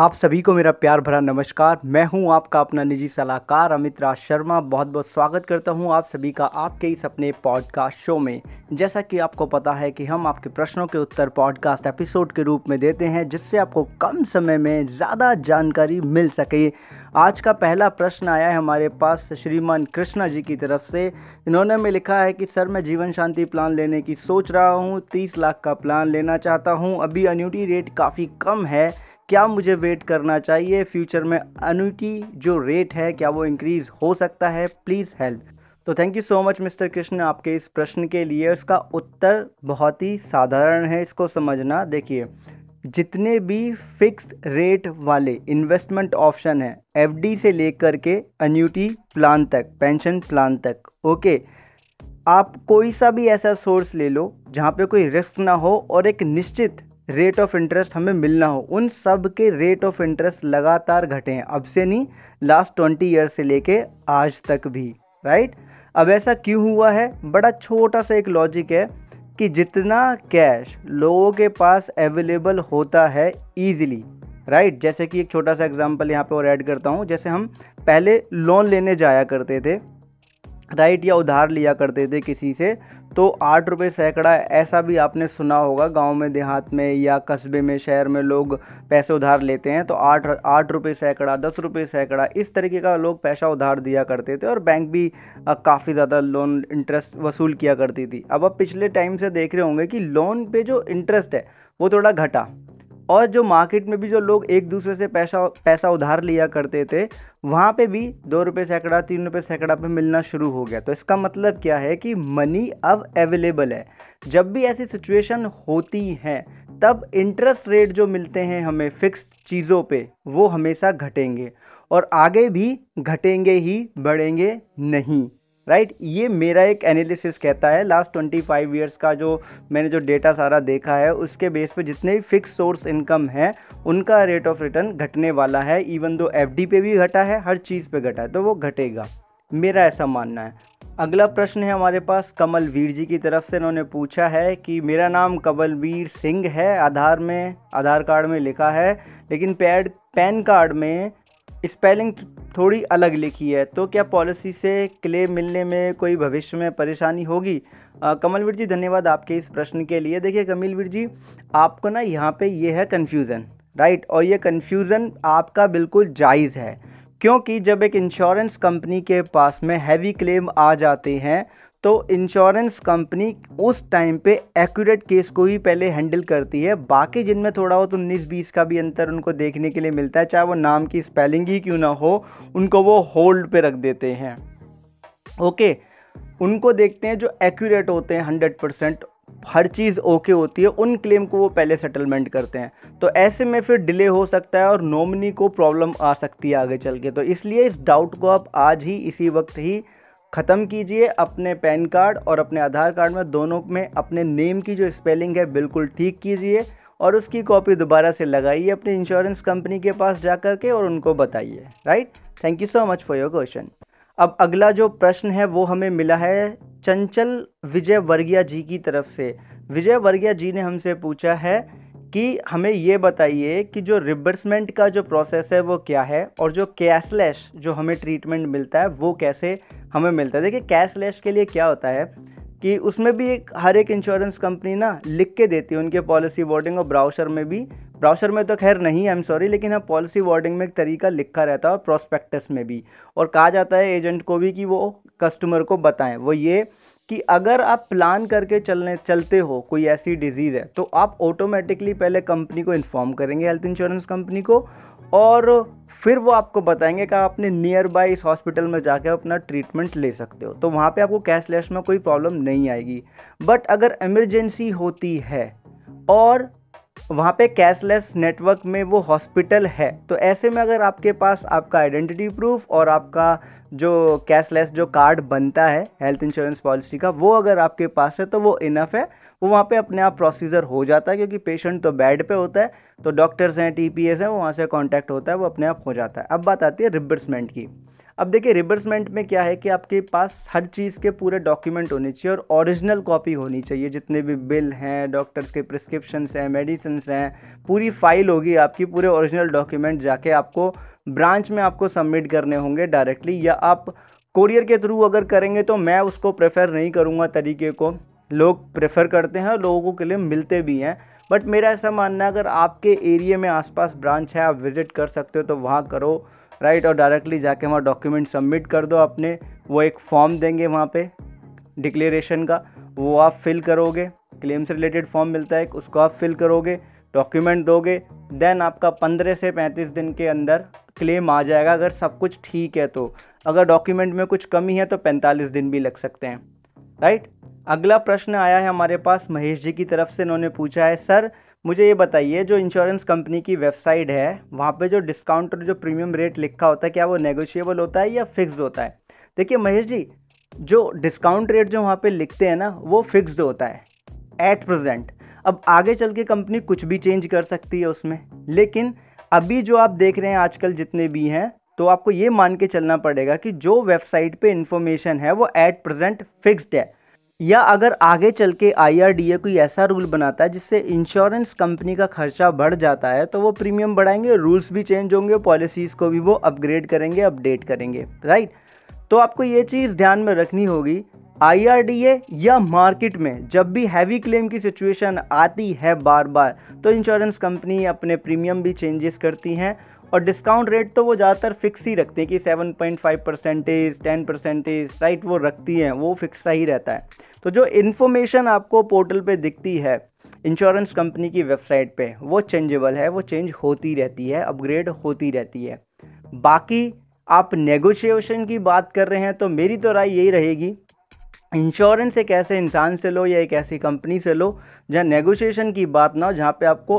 आप सभी को मेरा प्यार भरा नमस्कार। मैं हूँ आपका अपना निजी सलाहकार अमित राज शर्मा। बहुत बहुत स्वागत करता हूँ आप सभी का आपके इस अपने पॉडकास्ट शो में। जैसा कि आपको पता है कि हम आपके प्रश्नों के उत्तर पॉडकास्ट एपिसोड के रूप में देते हैं, जिससे आपको कम समय में ज़्यादा जानकारी मिल सके। आज का पहला प्रश्न आया है हमारे पास श्रीमान कृष्णा जी की तरफ़ से। इन्होंने में लिखा है कि, सर, मैं जीवन शांति प्लान लेने की सोच रहा हूँ। तीस लाख का प्लान लेना चाहता हूँ। अभी अन्यूटी रेट काफ़ी कम है। क्या मुझे वेट करना चाहिए? फ्यूचर में अनुटी जो रेट है, क्या वो इंक्रीज हो सकता है? प्लीज़ हेल्प तो thank you so much mister Krishna आपके इस प्रश्न के लिए। उसका उत्तर बहुत ही साधारण है, इसको समझना। देखिए, जितने भी फिक्स रेट वाले इन्वेस्टमेंट ऑप्शन हैं एफडी से लेकर के अन्यूटी प्लान तक पेंशन प्लान तक ओके आप कोई सा भी ऐसा सोर्स ले लो जहाँ पे कोई रिस्क ना हो और एक निश्चित रेट ऑफ़ इंटरेस्ट हमें मिलना हो। उन सब के रेट ऑफ़ इंटरेस्ट लगातार घटे हैं। अब से नहीं लास्ट ट्वेंटी ईयर से लेके आज तक भी राइट अब ऐसा क्यों हुआ है? बड़ा छोटा सा एक लॉजिक है कि जितना कैश लोगों के पास अवेलेबल होता है ईजिली राइट जैसे कि एक छोटा सा एग्जांपल यहाँ पे और ऐड करता हूँ। जैसे हम पहले लोन लेने जाया करते थे राइट या उधार लिया करते थे किसी से तो आठ रुपये सैकड़ा ऐसा भी आपने सुना होगा, गाँव में, देहात में या कस्बे में, शहर में लोग पैसे उधार लेते हैं तो आठ आठ रुपये सैकड़ा, दस रुपये सैकड़ा, इस तरीके का लोग पैसा उधार दिया करते थे और बैंक भी काफ़ी ज़्यादा लोन इंटरेस्ट वसूल किया करती थी। अब आप पिछले टाइम से देख रहे होंगे कि लोन पे जो इंटरेस्ट है, वो थोड़ा घटा। और जो मार्केट में भी जो लोग एक दूसरे से पैसा पैसा उधार लिया करते थे, वहाँ पे भी दो रुपये सैकड़ा, तीन रुपये सैकड़ा पे मिलना शुरू हो गया। तो इसका मतलब क्या है कि मनी अब अवेलेबल है। जब भी ऐसी सिचुएशन होती है, तब इंटरेस्ट रेट जो मिलते हैं हमें फिक्स चीज़ों पे, वो हमेशा घटेंगे। और आगे भी घटेंगे ही, बढ़ेंगे नहीं। Right right? ये मेरा एक एनालिसिस कहता है लास्ट ट्वेंटी फाइव ईयर्स का जो मैंने जो डेटा सारा देखा है, उसके बेस पे जितने भी फिक्स सोर्स इनकम है, उनका रेट ऑफ़ रिटर्न घटने वाला है इवन दो एफडी पे भी घटा है, हर चीज़ पे घटा है तो वो घटेगा मेरा ऐसा मानना है अगला प्रश्न है हमारे पास, कमल वीर जी की तरफ़ से इन्होंने पूछा है कि मेरा नाम कमलवीर सिंह है, आधार में, आधार कार्ड में लिखा है, लेकिन पैड, पैन कार्ड में स्पेलिंग थोड़ी अलग लिखी है तो क्या पॉलिसी से क्लेम मिलने में कोई भविष्य में परेशानी होगी? कमलवीर जी, धन्यवाद आपके इस प्रश्न के लिए। देखिए, कमलवीर जी, आपको ना यहाँ पे ये है कन्फ्यूज़न राइट और ये कन्फ्यूज़न आपका बिल्कुल जायज़ है, क्योंकि जब एक इंश्योरेंस कंपनी के पास में हैवी क्लेम आ जाते हैं तो इंश्योरेंस कंपनी उस टाइम पे एक्यूरेट केस को ही पहले हैंडल करती है। बाकी जिनमें थोड़ा बहुत उन्नीस बीस का भी अंतर उनको देखने के लिए मिलता है, चाहे वो नाम की स्पेलिंग ही क्यों ना हो, उनको वो होल्ड पे रख देते हैं। ओके उनको देखते हैं जो एक्यूरेट होते हैं हंड्रेड परसेंट हर चीज़ ओके होती है, उन क्लेम को वो पहले सेटलमेंट करते हैं। तो ऐसे में फिर डिले हो सकता है और नॉमिनी को प्रॉब्लम आ सकती है आगे चल के। तो इसलिए इस डाउट को आप आज ही इसी वक्त ही ख़त्म कीजिए अपने पैन कार्ड और अपने आधार कार्ड में दोनों में अपने नेम की जो स्पेलिंग है बिल्कुल ठीक कीजिए और उसकी कॉपी दोबारा से लगाइए अपनी इंश्योरेंस कंपनी के पास जा कर के और उनको बताइए right thank you so much for your question अब अगला जो प्रश्न है वो हमें मिला है चंचल विजय वर्गिया जी की तरफ़ से। विजय वर्गिया जी ने हमसे पूछा है कि हमें ये बताइए कि जो रिबर्समेंट का जो प्रोसेस है, वो क्या है? और जो कैशलेस जो हमें ट्रीटमेंट मिलता है, वो कैसे हमें मिलता है? देखिए कैशलेस के लिए क्या होता है कि उसमें भी एक, हर एक इंश्योरेंस कंपनी ना लिख के देती है उनके पॉलिसी बोर्डिंग और ब्राउशर में भी। ब्राउशर में तो खैर नहीं आई एम सॉरी लेकिन हाँ पॉलिसी वार्डिंग में एक तरीका लिखा रहता है और प्रोस्पेक्टस में भी। और कहा जाता है एजेंट को भी कि वो कस्टमर को बताएँ। वो ये कि अगर आप प्लान करके चलने, चलते हो, कोई ऐसी डिज़ीज़ है तो आप ऑटोमेटिकली पहले कंपनी को इन्फॉर्म करेंगे हेल्थ इंश्योरेंस कंपनी को, और फिर वो आपको बताएँगे कि आप अपने नियर बाई इस हॉस्पिटल में जाके अपना ट्रीटमेंट ले सकते हो। तो वहाँ पे आपको कैशलेस में कोई प्रॉब्लम नहीं आएगी। बट अगर इमरजेंसी होती है, और वहाँ पे कैशलेस नेटवर्क में वो हॉस्पिटल है। तो ऐसे में अगर आपके पास आपका आइडेंटिटी प्रूफ और आपका जो कैशलेस जो कार्ड बनता है, हेल्थ इंश्योरेंस पॉलिसी का, वो अगर आपके पास है तो वो इनफ है। वो वहाँ पे अपने आप प्रोसीजर हो जाता है क्योंकि पेशेंट तो बेड पे होता है तो डॉक्टर्स हैं, टीपीएस हैं, वो वहाँ से कॉन्टैक्ट होता है, वो अपने आप हो जाता है। अब बात आती है रिबर्समेंट की। अब देखिए रिबर्समेंट में क्या है कि आपके पास हर चीज़ के पूरे डॉक्यूमेंट होने चाहिए और ओरिजिनल कॉपी होनी चाहिए। जितने भी बिल हैं डॉक्टर्स के प्रिस्क्रिप्शन हैं मेडिसिन हैं, पूरी फ़ाइल होगी आपकी, पूरे ओरिजिनल डॉक्यूमेंट जाके आपको ब्रांच में आपको सबमिट करने होंगे डायरेक्टली या आप कोरियर के थ्रू अगर करेंगे तो मैं उसको प्रेफर नहीं करूँगा तरीके को। लोग प्रेफर करते हैं और लोगों के लिए मिलते भी हैं। बट मेरा ऐसा मानना है, अगर आपके एरिया में आसपास ब्रांच है, आप विज़िट कर सकते हो तो वहाँ करो। राइट, और डायरेक्टली जाके वहाँ डॉक्यूमेंट सबमिट कर दो अपने। वो एक फॉर्म देंगे वहाँ पे डिक्लेरेशन का। वो आप फिल करोगे क्लेम से रिलेटेड फॉर्म मिलता है, उसको आप फिल करोगे डॉक्यूमेंट दोगे देन आपका 15 से 35 दिन के अंदर क्लेम आ जाएगा, अगर सब कुछ ठीक है तो। अगर डॉक्यूमेंट में कुछ कमी है तो 45 दिन भी लग सकते हैं। राइट? अगला प्रश्न आया है हमारे पास, महेश जी की तरफ़ से इन्होंने पूछा है, सर, मुझे ये बताइए, जो इंश्योरेंस कंपनी की वेबसाइट है, वहाँ पे जो डिस्काउंट और जो प्रीमियम रेट लिखा होता है, क्या वो नेगोशिएबल होता है या फिक्स होता है? देखिए, महेश जी, जो डिस्काउंट रेट जो वहाँ पे लिखते हैं ना, वो फिक्स्ड होता है एट प्रेजेंट अब आगे चल के कंपनी कुछ भी चेंज कर सकती है उसमें, लेकिन अभी जो आप देख रहे हैं, आजकल जितने भी हैं तो आपको ये मान के चलना पड़ेगा कि जो वेबसाइट पे इंफॉर्मेशन है, वो एट प्रेजेंट फिक्स्ड है। या अगर आगे चल के IRDA कोई ऐसा रूल बनाता है जिससे इंश्योरेंस कंपनी का खर्चा बढ़ जाता है तो वो प्रीमियम बढ़ाएँगे रूल्स भी चेंज होंगे पॉलिसीज़ को भी वो अपग्रेड करेंगे अपडेट करेंगे राइट तो आपको ये चीज़ ध्यान में रखनी होगी IRDA या मार्केट में जब भी हैवी क्लेम की सिचुएशन आती है बार बार तो इंश्योरेंस कंपनी अपने प्रीमियम भी चेंजेस करती हैं और डिस्काउंट रेट तो वो ज़्यादातर फिक्स ही रखते हैं कि 7.5 परसेंटेज टेन परसेंटेज राइट वो रखती हैं, वो फिक्स ही रहता है। तो जो इन्फॉर्मेशन आपको पोर्टल पे दिखती है इंश्योरेंस कंपनी की वेबसाइट पे, वो चेंजेबल है, वो चेंज होती रहती है अपग्रेड होती रहती है। बाकी आप नेगोशिएशन की बात कर रहे हैं तो मेरी तो राय यही रहेगी इंश्योरेंस एक ऐसे इंसान से लो या एक ऐसी कंपनी से लो, जहाँ नेगोशिएशन की बात ना हो, जहाँ पे आपको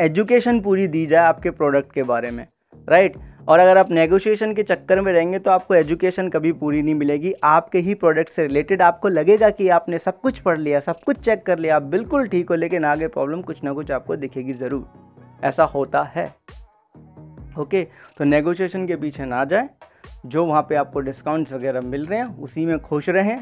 एजुकेशन पूरी दी जाए आपके प्रोडक्ट के बारे में राइट और अगर आप नेगोशिएशन के चक्कर में रहेंगे तो आपको एजुकेशन कभी पूरी नहीं मिलेगी। आपके ही प्रोडक्ट से रिलेटेड आपको लगेगा कि आपने सब कुछ पढ़ लिया, सब कुछ चेक कर लिया, आप बिल्कुल ठीक हो, लेकिन आगे प्रॉब्लम कुछ ना कुछ आपको दिखेगी ज़रूर। ऐसा होता है। ओके तो नेगोशिएशन के पीछे ना जाए। जो वहाँ पे आपको डिस्काउंट्स वगैरह मिल रहे हैं, उसी में खुश रहें।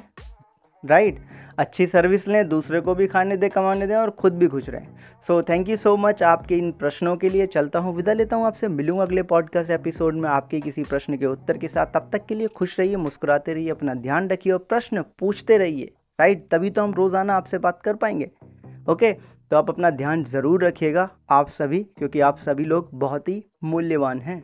राइट? अच्छी सर्विस लें, दूसरे को भी खाने दें, कमाने दें और खुद भी खुश रहें। So thank you so much आपके इन प्रश्नों के लिए। चलता हूँ, विदा लेता हूँ आपसे। मिलूँगा अगले पॉडकास्ट एपिसोड में आपके किसी प्रश्न के उत्तर के साथ। तब तक के लिए खुश रहिए, मुस्कुराते रहिए, अपना ध्यान रखिए और प्रश्न पूछते रहिए। राइट तभी तो हम रोज़ाना आपसे बात कर पाएँगे। ओके तो आप अपना ध्यान ज़रूर रखिएगा, आप सभी, क्योंकि आप सभी लोग बहुत ही मूल्यवान हैं।